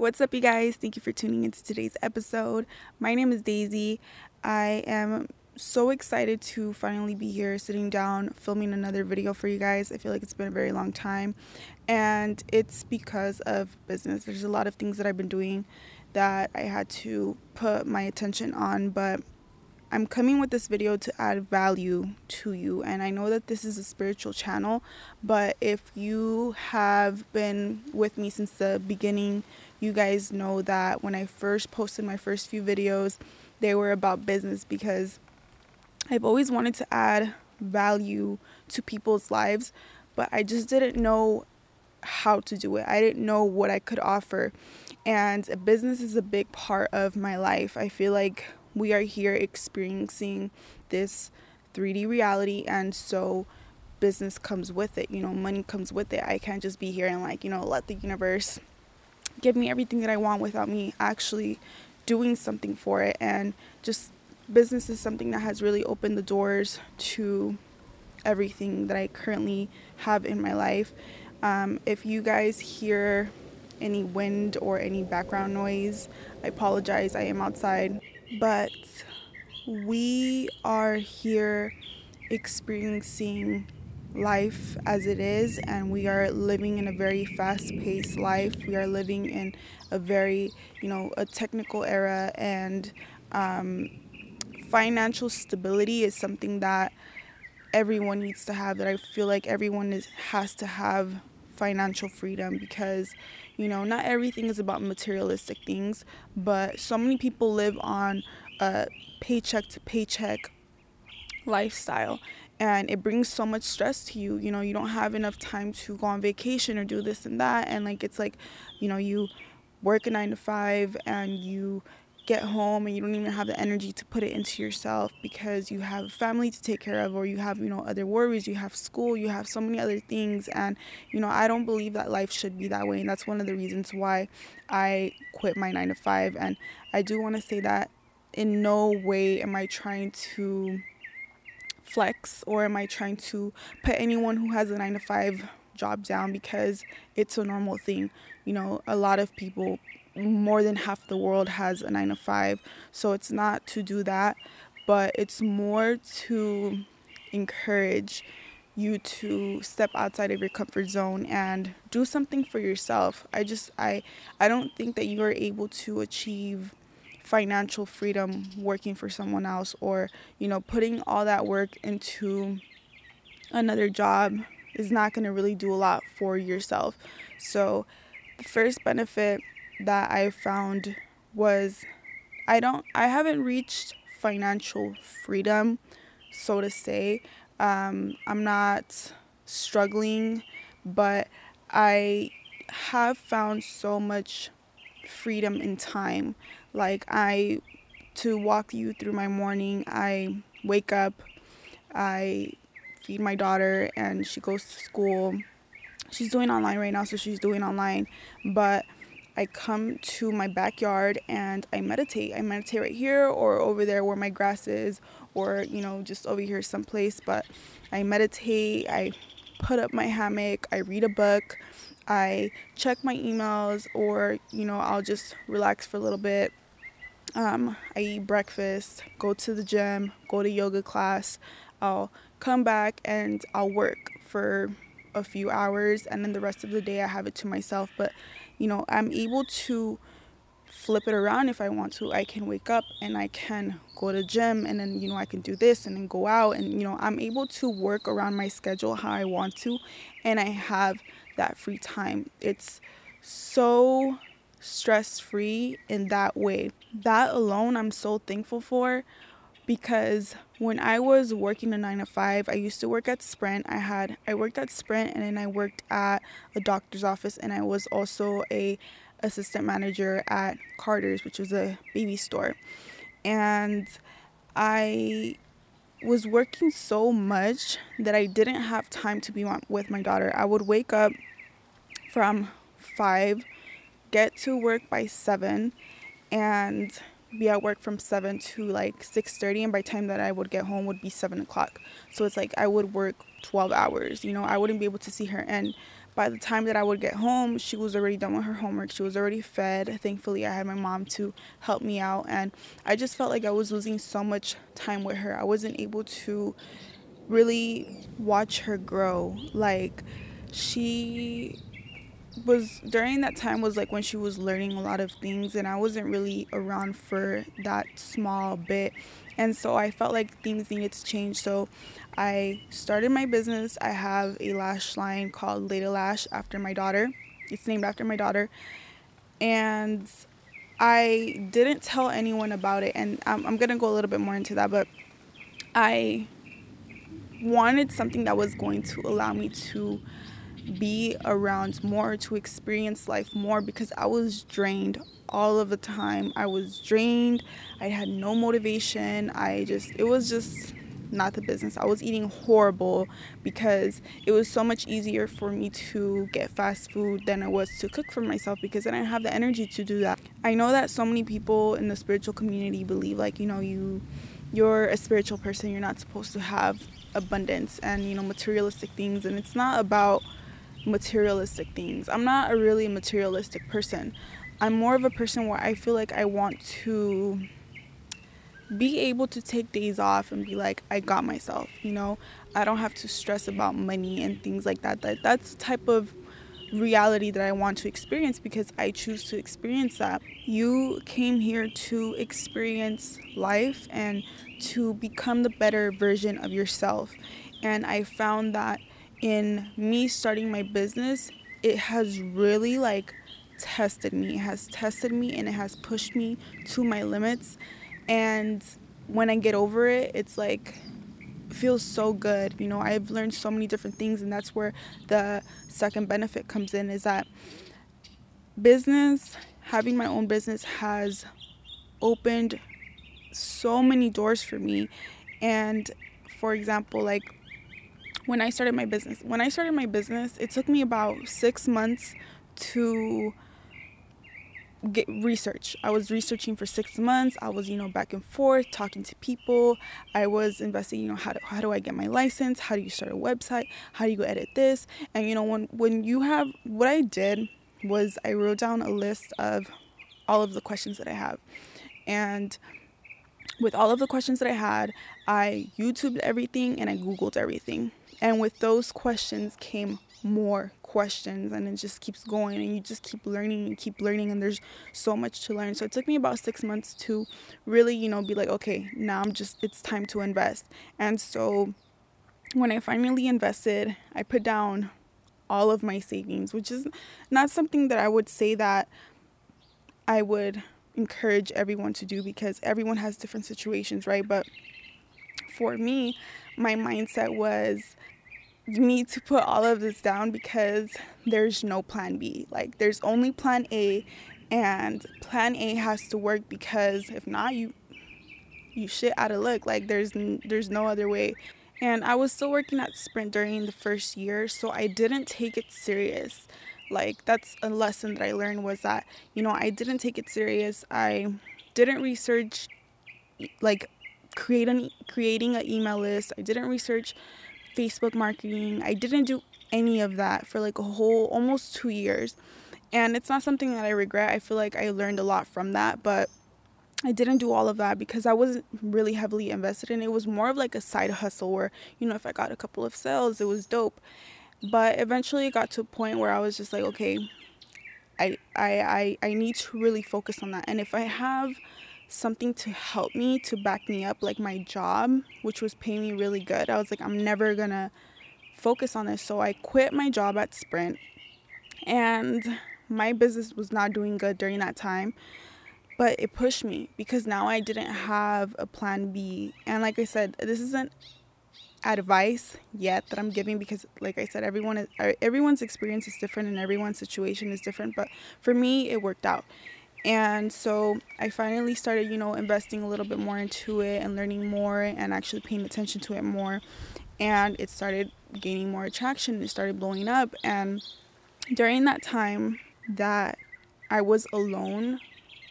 What's up, you guys? Thank you for tuning into today's episode. My name is Daisy. I am so excited to finally be here sitting down filming another video for you guys. I feel like it's been a very long time, and it's because of business. There's a lot of things that I've been doing that I had to put my attention on, but I'm coming with this video to add value to you. And I know that this is a spiritual channel, but if you have been with me since the beginning, you guys know that when I first posted my first few videos, they were about business because I've always wanted to add value to people's lives, but I just didn't know how to do it. I didn't know what I could offer. And business is a big part of my life. I feel like we are here experiencing this 3D reality and so business comes with it you know money comes with it i can't just be here and like you know let the universe give me everything that i want without me actually doing something for it. And just business is something that has really opened the doors to everything that i currently have in my life. Um, if you guys hear any wind or any background noise i apologize i am outside. But we are here experiencing life as it is and we are living in a very fast-paced life. We are living in a very you know a technical era and um, financial stability is something that everyone needs to have that i feel like everyone is has to have financial freedom because you know not everything is about materialistic things but so many people live on a paycheck to paycheck lifestyle and it brings so much stress to you you know you don't have enough time to go on vacation or do this and that and like it's like you know you work a 9 to 5 and you get home and you don't even have the energy to put it into yourself because you have family to take care of or you have you know other worries you have school you have so many other things. And you know I don't believe that life should be that way and that's one of the reasons why I quit my 9 to 5 and I do want to say that in no way am I trying to flex or am I trying to put anyone who has a 9 to 5 job down because it's a normal thing you know a lot of people more than half the world has a nine to five. So it's not to do that, but it's more to encourage you to step outside of your comfort zone and do something for yourself. I just I I don't think that you are able to achieve financial freedom working for someone else or, you know, putting all that work into another job is not going to really do a lot for yourself. So, the first benefit that I found was I don't I haven't reached financial freedom, so to say. Um, I'm not struggling, but I have found so much freedom in time. Like I to walk you through my morning, I wake up, I feed my daughter and she goes to school. She's doing online right now, so she's doing online, but I come to my backyard and I meditate. I meditate right here or over there where my grass is or, you know, just over here someplace. But I meditate, I put up my hammock, I read a book, I check my emails or, you know, I'll just relax for a little bit. Um, I eat breakfast, go to the gym, go to yoga class. I'll come back and I'll work for a few hours and then the rest of the day I have it to myself. But you know, I'm able to flip it around if I want to. I can wake up and I can go to gym and then, you know, I can do this and then go out and, you know, I'm able to work around my schedule how I want to and I have that free time. It's so stress free in that way. That alone I'm so thankful for because when I was working a 9 to 5, I used to work at Sprint. I had I worked at Sprint and then I worked at a doctor's office and I was also a assistant manager at Carter's, which was a baby store. And I was working so much that I didn't have time to be with my daughter. I would wake up from 5, get to work by 7, and be at work from 7 to like 6.30 and by time that i would get home would be 7 o'clock so it's like i would work 12 hours you know i wouldn't be able to see her and by the time that I would get home, she was already done with her homework. She was already fed. Thankfully, I had my mom to help me out. And I just felt like I was losing so much time with her. I wasn't able to really watch her grow. Like, she was during that time was like when she was learning a lot of things and I wasn't really around for that small bit. And so I felt like things needed to change. So I started my business. I have a lash line called Lady Lash after my daughter. It's named after my daughter. And I didn't tell anyone about it and I'm, I'm gonna go a little bit more into that but I wanted something that was going to allow me to be around more, to experience life more because I was drained all of the time. I was drained. I had no motivation. I just, it was just not the business. I was eating horrible because it was so much easier for me to get fast food than it was to cook for myself because I didn't have the energy to do that. I know that so many people in the spiritual community believe like, you know, you you're a spiritual person, you're not supposed to have abundance and, you know, materialistic things and it's not about materialistic things. I'm not a really materialistic person. I'm more of a person where I feel like I want to be able to take days off and be like I got myself, you know? I don't have to stress about money and things like that. That that's the type of reality that I want to experience because I choose to experience that. You came here to experience life and to become the better version of yourself. And I found that in me starting my business, it has really like tested me. It has tested me and it has pushed me to my limits. And when I get over it, it's like feels so good. You know, I've learned so many different things and that's where the second benefit comes in is that business, having my own business has opened so many doors for me. And for example, like when I started my business. When I started my business, it took me about six months to get research. I was researching for six months. I was, you know, back and forth talking to people. I was investing, you know, how do, how do I get my license? How do you start a website? How do you edit this? And you know, when when you have what I did was I wrote down a list of all of the questions that I have. And with all of the questions that I had, I YouTubed everything and I Googled everything. And with those questions came more questions and it just keeps going and you just keep learning and keep learning and there's so much to learn. So it took me about 6 months to really, you know, be like, okay, now I'm just it's time to invest. And so when I finally invested, I put down all of my savings, which is not something that I would say that I would encourage everyone to do because everyone has different situations, right? But for me, my mindset was need to put all of this down because there's no plan B. Like there's only plan A and plan A has to work because if not you you shit out of luck. Like there's there's no other way. And I was still working at Sprint during the first year, so I didn't take it serious. Like that's a lesson that I learned was that, you know, I didn't take it serious. I didn't research like create an creating an email list. I didn't research Facebook marketing. I didn't do any of that for like a whole almost two years. And it's not something that I regret. I feel like I learned a lot from that, but I didn't do all of that because I wasn't really heavily invested in it. It was more of like a side hustle where, you know, if I got a couple of sales, it was dope. But eventually it got to a point where I was just like, okay, I I I, I need to really focus on that. And if I have something to help me to back me up like my job which was paying me really good. I was like i'm never gonna focus on this. So i quit my job at sprint and my business was not doing good during that time but it pushed me because now i didn't have a plan b. And like i said this isn't advice yet that i'm giving because like i said everyone is everyone's experience is different and everyone's situation is different but for me it worked out and so I finally started, you know, investing a little bit more into it and learning more and actually paying attention to it more. And it started gaining more attraction. It started blowing up. And during that time that I was alone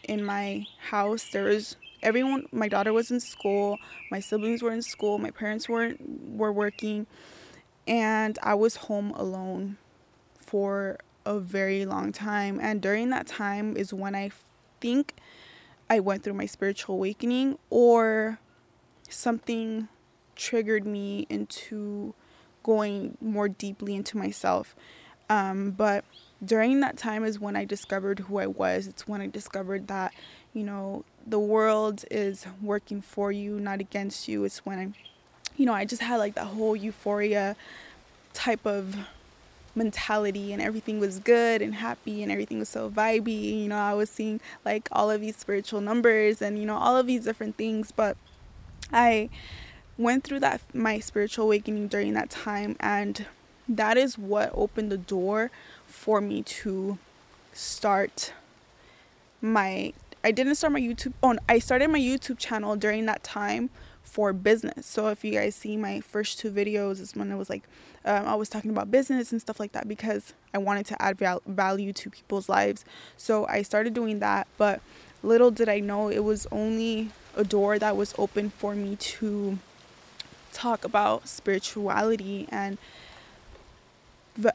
in my house, there was everyone my daughter was in school, my siblings were in school, my parents weren't were working, and I was home alone for a very long time. And during that time is when I think I went through my spiritual awakening or something triggered me into going more deeply into myself. Um, but during that time is when I discovered who I was. It's when I discovered that, you know, the world is working for you, not against you. It's when I, you know, I just had like that whole euphoria type of mentality and everything was good and happy and everything was so vibey. You know, I was seeing like all of these spiritual numbers and, you know, all of these different things. But I went through that, my spiritual awakening during that time. And that is what opened the door for me to start my I didn't start my YouTube oh I started my YouTube channel during that time for business. So if you guys see my first two videos is when I was like um, I was talking about business and stuff like that because I wanted to add val- value to people's lives. So I started doing that, but little did I know it was only a door that was open for me to talk about spirituality and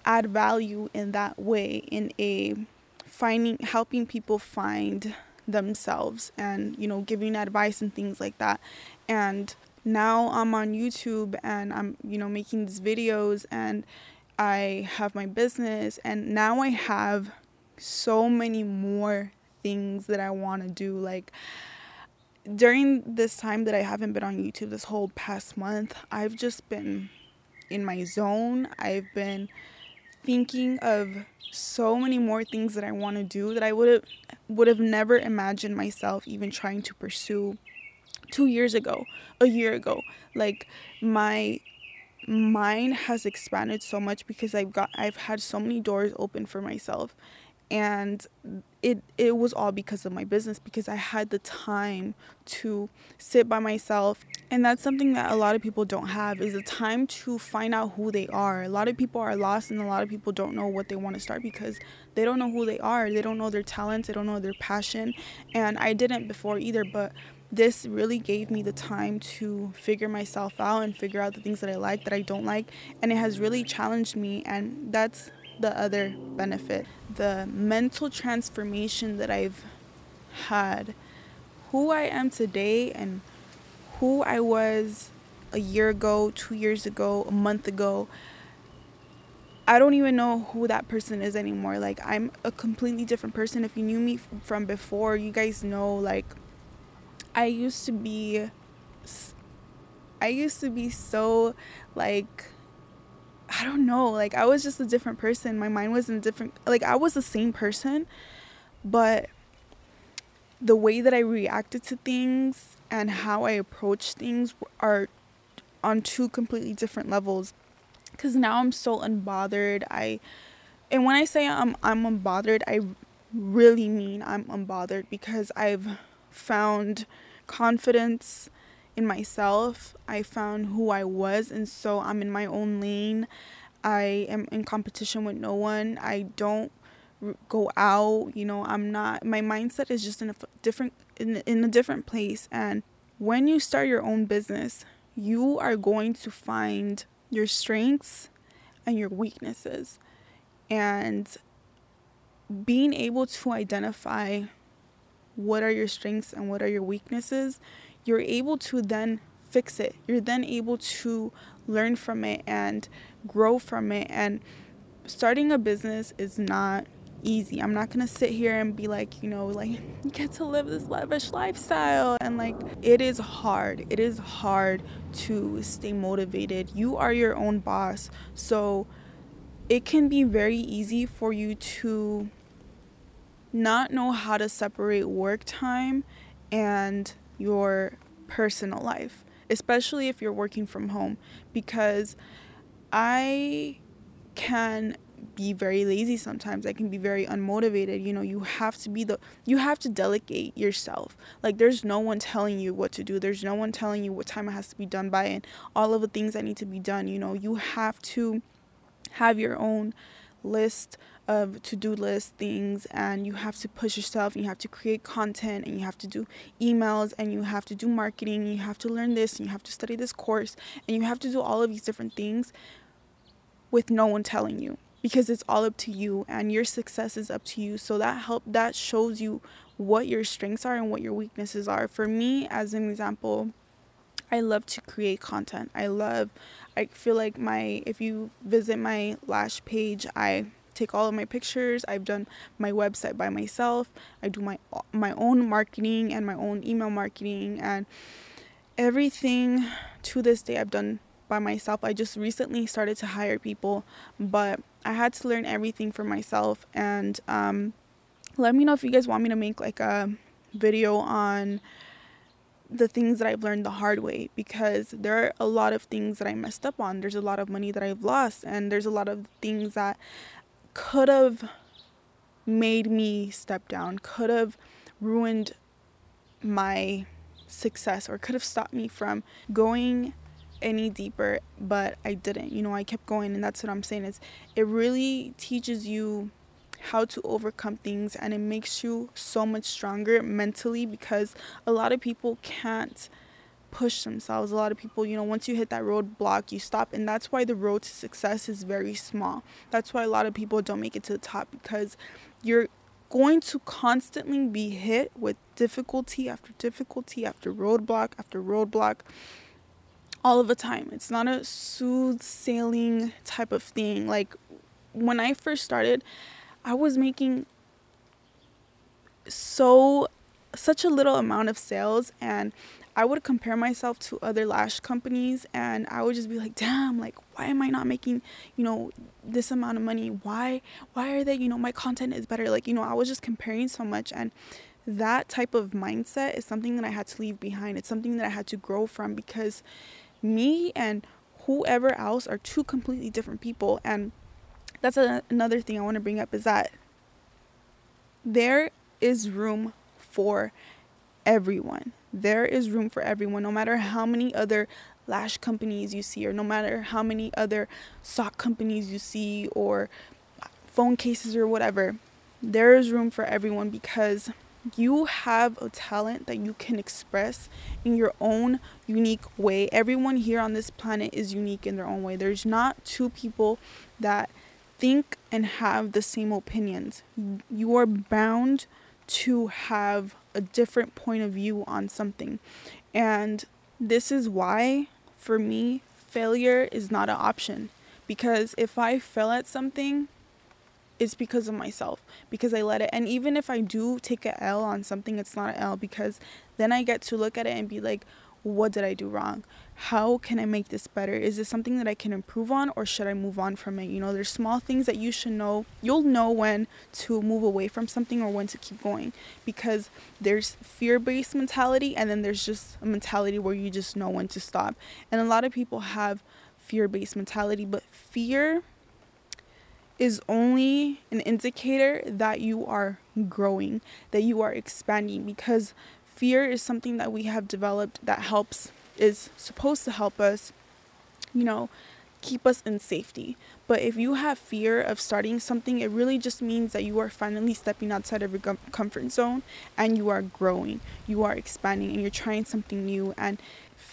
add value in that way in a finding helping people find themselves and you know giving advice and things like that and now I'm on YouTube and I'm you know making these videos and I have my business and now I have so many more things that I want to do. Like during this time that I haven't been on YouTube this whole past month I've just been in my zone. I've been thinking of so many more things that I want to do that I would have would have never imagined myself even trying to pursue 2 years ago, a year ago. Like my mind has expanded so much because I've got I've had so many doors open for myself and it it was all because of my business because I had the time to sit by myself and that's something that a lot of people don't have is the time to find out who they are. A lot of people are lost and a lot of people don't know what they want to start because they don't know who they are. They don't know their talents, they don't know their passion. And I didn't before either, but this really gave me the time to figure myself out and figure out the things that I like, that I don't like, and it has really challenged me and that's the other benefit the mental transformation that I've had. Who I am today and who I was a year ago, two years ago, a month ago. I don't even know who that person is anymore. Like, I'm a completely different person. If you knew me from before, you guys know, like, I used to be. I used to be so, like, I don't know, like I was just a different person. My mind was in different like I was the same person, but the way that I reacted to things and how I approach things are on two completely different levels. Cuz now I'm so unbothered. I and when I say I'm I'm unbothered, I really mean I'm unbothered because I've found confidence in myself. I found who I was, and so I'm in my own lane. I am in competition with no one. I don't go out. You know, I'm not. My mindset is just in a different in in a different place. And when you start your own business, you are going to find your strengths and your weaknesses, and being able to identify what are your strengths and what are your weaknesses you're able to then fix it. You're then able to learn from it and grow from it. And starting a business is not easy. I'm not gonna sit here and be like, you know, like you get to live this lavish lifestyle and like it is hard. It is hard to stay motivated. You are your own boss. So it can be very easy for you to not know how to separate work time and your personal life, especially if you're working from home, because I can be very lazy sometimes. I can be very unmotivated. You know, you have to be the you have to delegate yourself. Like there's no one telling you what to do. There's no one telling you what time it has to be done by and all of the things that need to be done. You know, you have to have your own list of to-do list things and you have to push yourself and you have to create content and you have to do emails and you have to do marketing you have to learn this and you have to study this course and you have to do all of these different things with no one telling you because it's all up to you and your success is up to you. So that help that shows you what your strengths are and what your weaknesses are. For me, as an example, I love to create content. I love I feel like my if you visit my lash page, I take all of my pictures. I've done my website by myself. I do my my own marketing and my own email marketing and everything to this day I've done by myself. I just recently started to hire people, but I had to learn everything for myself. And um, let me know if you guys want me to make like a video on the things that I've learned the hard way because there are a lot of things that I messed up on. There's a lot of money that I've lost, and there's a lot of things that could have made me step down, could have ruined my success, or could have stopped me from going any deeper, but I didn't. You know, I kept going, and that's what I'm saying is it really teaches you how to overcome things and it makes you so much stronger mentally because a lot of people can't push themselves. A lot of people, you know, once you hit that roadblock, you stop. And that's why the road to success is very small. That's why a lot of people don't make it to the top because you're going to constantly be hit with difficulty after difficulty after roadblock after roadblock all of the time. It's not a smooth sailing type of thing. Like when I first started, I was making so such a little amount of sales and I would compare myself to other lash companies and I would just be like, "Damn, like why am I not making, you know, this amount of money? Why why are they, you know, my content is better?" Like, you know, I was just comparing so much and that type of mindset is something that I had to leave behind. It's something that I had to grow from because me and whoever else are two completely different people and that's a, another thing I want to bring up is that there is room for everyone. There is room for everyone, no matter how many other lash companies you see, or no matter how many other sock companies you see, or phone cases, or whatever. There is room for everyone because you have a talent that you can express in your own unique way. Everyone here on this planet is unique in their own way. There's not two people that think and have the same opinions. You are bound to have a different point of view on something. And this is why, for me, failure is not an option. Because if I fail at something, it's because of myself because I let it and even if I do take a L on something it's not an L because then I get to look at it and be like what did I do wrong? How can I make this better? Is this something that I can improve on or should I move on from it? You know, there's small things that you should know. You'll know when to move away from something or when to keep going because there's fear based mentality and then there's just a mentality where you just know when to stop. And a lot of people have fear based mentality, but fear is only an indicator that you are growing, that you are expanding because fear is something that we have developed that helps is supposed to help us you know keep us in safety. But if you have fear of starting something it really just means that you are finally stepping outside of your comfort zone and you are growing. You are expanding and you're trying something new. And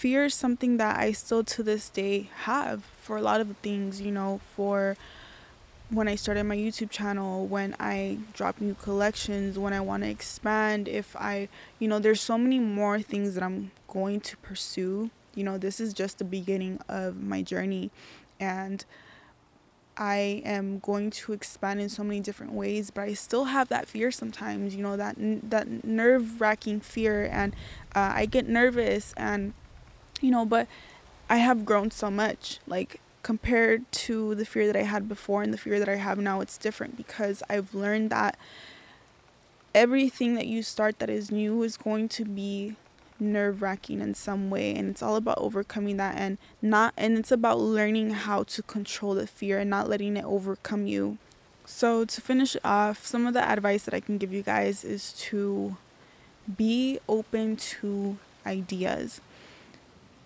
fear is something that i still to this day have for a lot of things you know for when I started my YouTube channel, when I drop new collections, when I want to expand, if I, you know, there's so many more things that I'm going to pursue. You know, this is just the beginning of my journey and I am going to expand in so many different ways, but I still have that fear sometimes, you know, that that nerve-wracking fear and uh, I get nervous and you know, but I have grown so much. Like compared to the fear that I had before and the fear that I have now, it's different because I've learned that everything that you start that is new is going to be nerve wracking in some way and it's all about overcoming that and not and it's about learning how to control the fear and not letting it overcome you. So to finish off, some of the advice that I can give you guys is to be open to ideas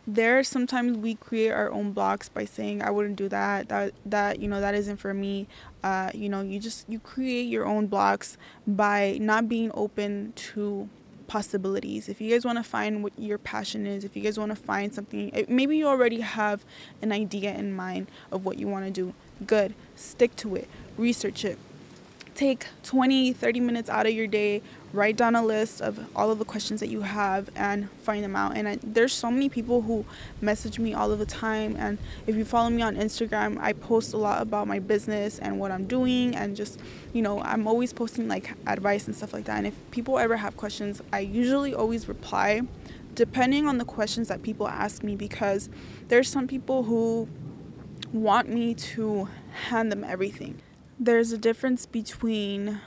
there sometimes we create our own blocks by saying i wouldn't do that that that you know that isn't for me uh, you know you just you create your own blocks by not being open to possibilities if you guys want to find what your passion is if you guys want to find something maybe you already have an idea in mind of what you want to do good. Stick to it. Research it. Take 20, 30 minutes out of your day, write down a list of all of the questions that you have and find them out. And I, there's so many people who message me all of the time. And if you follow me on Instagram, I post a lot about my business and what I'm doing. And just, you know, I'm always posting like advice and stuff like that. And if people ever have questions, I usually always reply depending on the questions that people ask me because there's some people who want me to hand them everything. There's a difference between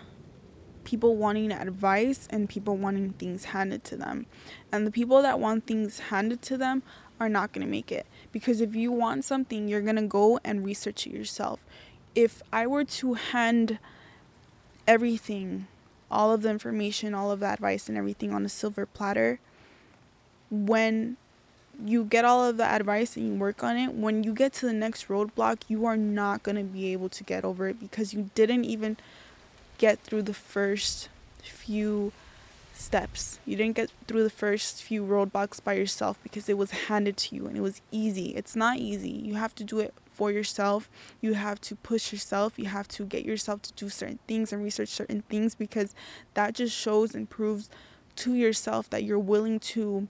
people wanting advice and people wanting things handed to them. And the people that want things handed to them are not going to make it because if you want something, you're going to go and research it yourself. If I were to hand everything, all of the information, all of the advice and everything on a silver platter, when you get all of the advice and you work on it, when you get to the next roadblock, you are not going to be able to get over it because you didn't even get through the first few steps. You didn't get through the first few roadblocks by yourself because it was handed to you and it was easy. It's not easy. You have to do it for yourself. You have to push yourself. You have to get yourself to do certain things and research certain things because that just shows and proves to yourself that you're willing to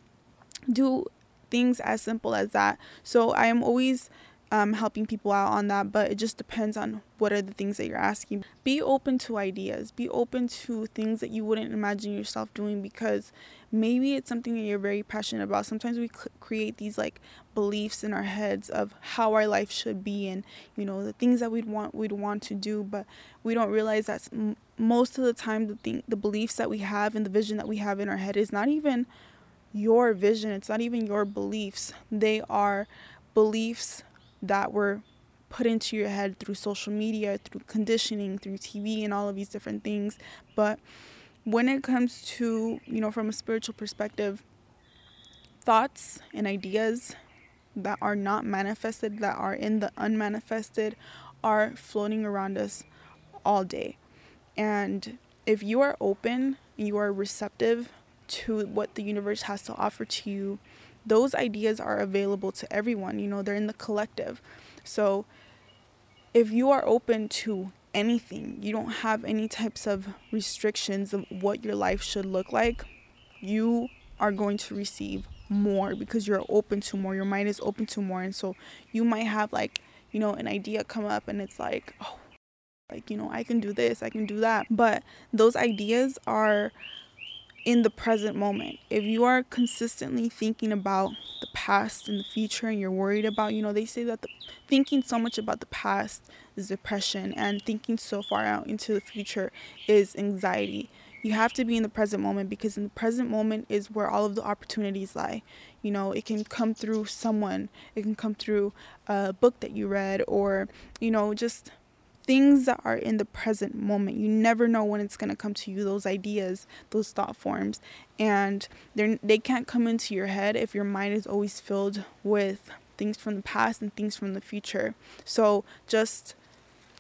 do things as simple as that. So I am always um, helping people out on that, but it just depends on what are the things that you're asking. Be open to ideas, be open to things that you wouldn't imagine yourself doing because maybe it's something that you're very passionate about. Sometimes we cl- create these like beliefs in our heads of how our life should be and you know the things that we'd want we'd want to do, but we don't realize that m- most of the time the thing the beliefs that we have and the vision that we have in our head is not even your vision, it's not even your beliefs. They are beliefs that were put into your head through social media, through conditioning, through TV, and all of these different things. But when it comes to, you know, from a spiritual perspective, thoughts and ideas that are not manifested, that are in the unmanifested, are floating around us all day. And if you are open, you are receptive to what the universe has to offer to you, those ideas are available to everyone. You know, they're in the collective. So if you are open to anything, you don't have any types of restrictions of what your life should look like, you are going to receive more because you're open to more. Your mind is open to more. And so you might have like, you know, an idea come up and it's like, oh, like, you know, I can do this, I can do that. But those ideas are in the present moment. If you are consistently thinking about the past and the future and you're worried about, you know, they say that the, thinking so much about the past is depression and thinking so far out into the future is anxiety. You have to be in the present moment because in the present moment is where all of the opportunities lie. You know, it can come through someone, it can come through a book that you read or, you know, just things that are in the present moment. You never know when it's going to come to you, those ideas, those thought forms. And they they can't come into your head if your mind is always filled with things from the past and things from the future. So just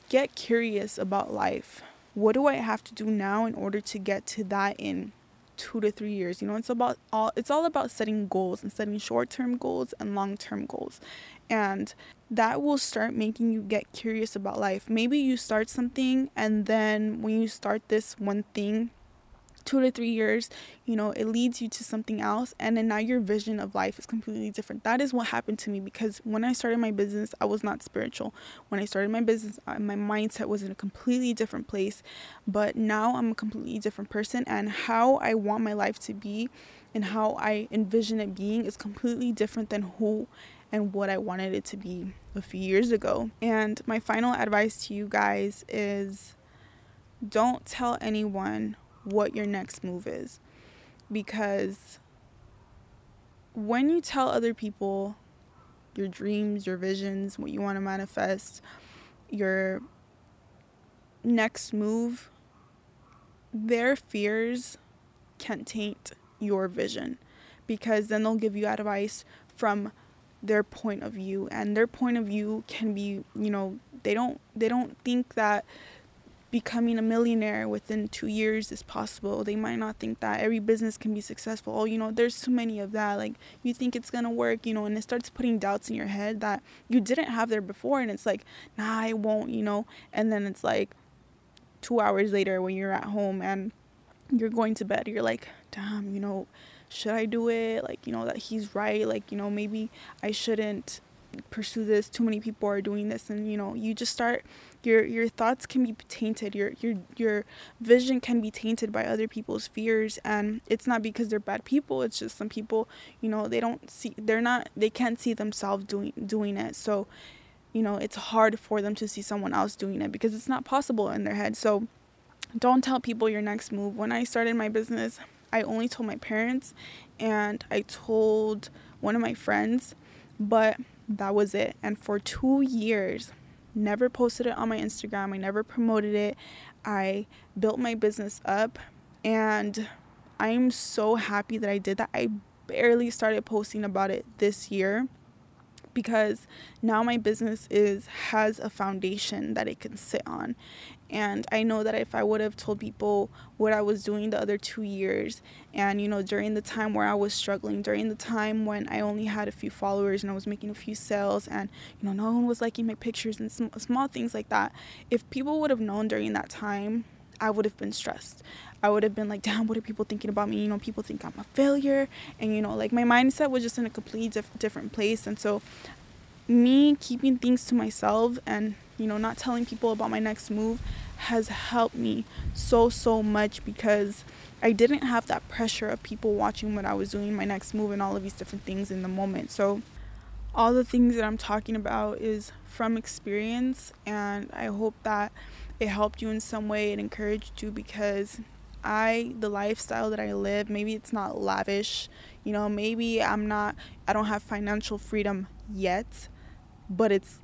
get curious about life. What do I have to do now in order to get to that in two to three years. You know, it's about all it's all about setting goals and setting short term goals and long term goals. And that will start making you get curious about life. Maybe you start something and then when you start this one thing, two to three years, you know, it leads you to something else. And then now your vision of life is completely different. That is what happened to me because when I started my business, I was not spiritual. When I started my business, my mindset was in a completely different place. But now I'm a completely different person. And how I want my life to be and how I envision it being is completely different than who and what I wanted it to be a few years ago. And my final advice to you guys is don't tell anyone what your next move is. Because when you tell other people your dreams, your visions, what you want to manifest, your next move, their fears can taint your vision because then they'll give you advice from their point of view and their point of view can be you know they don't they don't think that becoming a millionaire within two years is possible. They might not think that every business can be successful. Oh, you know, there's too many of that. Like, you think it's gonna work, you know, and it starts putting doubts in your head that you didn't have there before. And it's like, nah, I won't, you know. And then it's like two hours later when you're at home and you're going to bed, you're like, damn, you know, should I do it? Like, you know, that he's right. Like, you know, maybe I shouldn't pursue this too many people are doing this and you know you just start your your thoughts can be tainted. Your your your vision can be tainted by other people's fears. And it's not because they're bad people. It's just some people you know they don't see they're not they can't see themselves doing doing it. So you know it's hard for them to see someone else doing it because it's not possible in their head. So don't tell people your next move. When i started my business i only told my parents and i told one of my friends but that was it. And for two years, never posted it on my Instagram. I never promoted it. I built my business up and I'm so happy that I did that. I barely started posting about it this year because now my business is has a foundation that it can sit on and i know that if i would have told people what i was doing the other two years and you know during the time where i was struggling during the time when i only had a few followers and i was making a few sales and you know no one was liking my pictures and sm- small things like that if people would have known during that time I would have been stressed. I would have been like, damn, what are people thinking about me? You know, people think I'm a failure. And, you know, like my mindset was just in a completely diff- different place. And so, me keeping things to myself and, you know, not telling people about my next move has helped me so, so much because I didn't have that pressure of people watching what I was doing, my next move, and all of these different things in the moment. So, all the things that I'm talking about is from experience, and I hope that it helped you in some way. It encouraged you because I, the lifestyle that I live, maybe it's not lavish, you know, maybe I'm not, I don't have financial freedom yet, but it's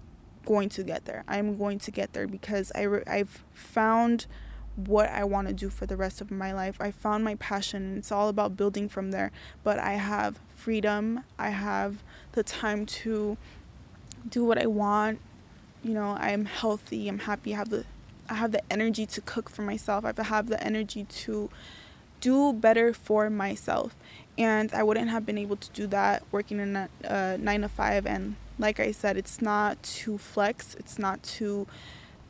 going to get there. I'm going to get there because I re- I've found what I want to do for the rest of my life. I found my passion and it's all about building from there. But I have freedom. I have the time to do what I want. You know, I'm healthy, I'm happy, I have the I have the energy to cook for myself. I have the energy to do better for myself. And I wouldn't have been able to do that working in a uh, 9 to 5 and like I said, it's not to flex, it's not to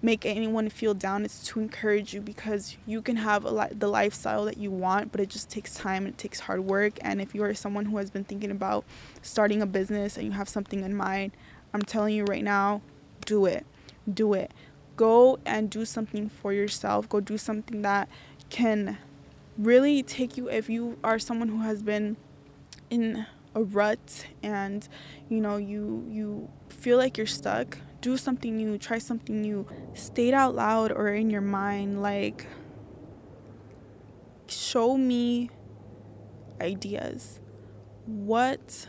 make anyone feel down, it's to encourage you because you can have a li- the lifestyle that you want, but it just takes time, it takes hard work. And if you are someone who has been thinking about starting a business and you have something in mind, I'm telling you right now, do it. Do it. Go and do something for yourself. Go do something that can really take you if you are someone who has been in a rut and you know you you feel like you're stuck do something new try something new. State out loud or in your mind like show me ideas. What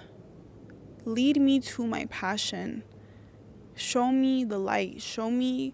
lead me to my passion. Show me the light. Show me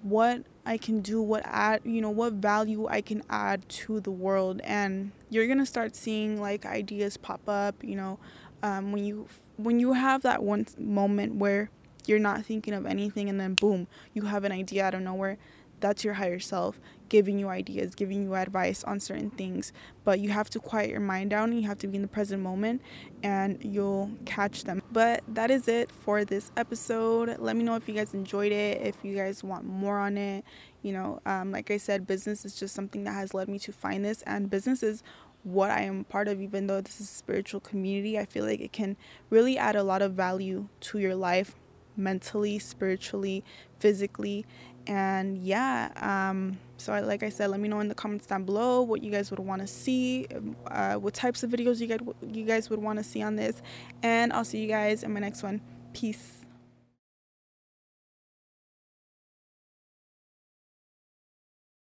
what I can do, what add, you know, what value I can add to the world, and you're gonna start seeing like ideas pop up. You know, um, when you when you have that one moment where you're not thinking of anything, and then boom, you have an idea out of nowhere that's your higher self giving you ideas, giving you advice on certain things. But you have to quiet your mind down. You have to be in the present moment and you'll catch them. But that is it for this episode. Let me know if you guys enjoyed it, if you guys want more on it. You know, um, like I said, business is just something that has led me to find this, and business is what I am part of, even though this is a spiritual community. I feel like it can really add a lot of value to your life mentally, spiritually, physically, and yeah um, so I, like i said let me know in the comments down below what you guys would want to see uh, what types of videos you guys you guys would want to see on this. And i'll see you guys in my next one. Peace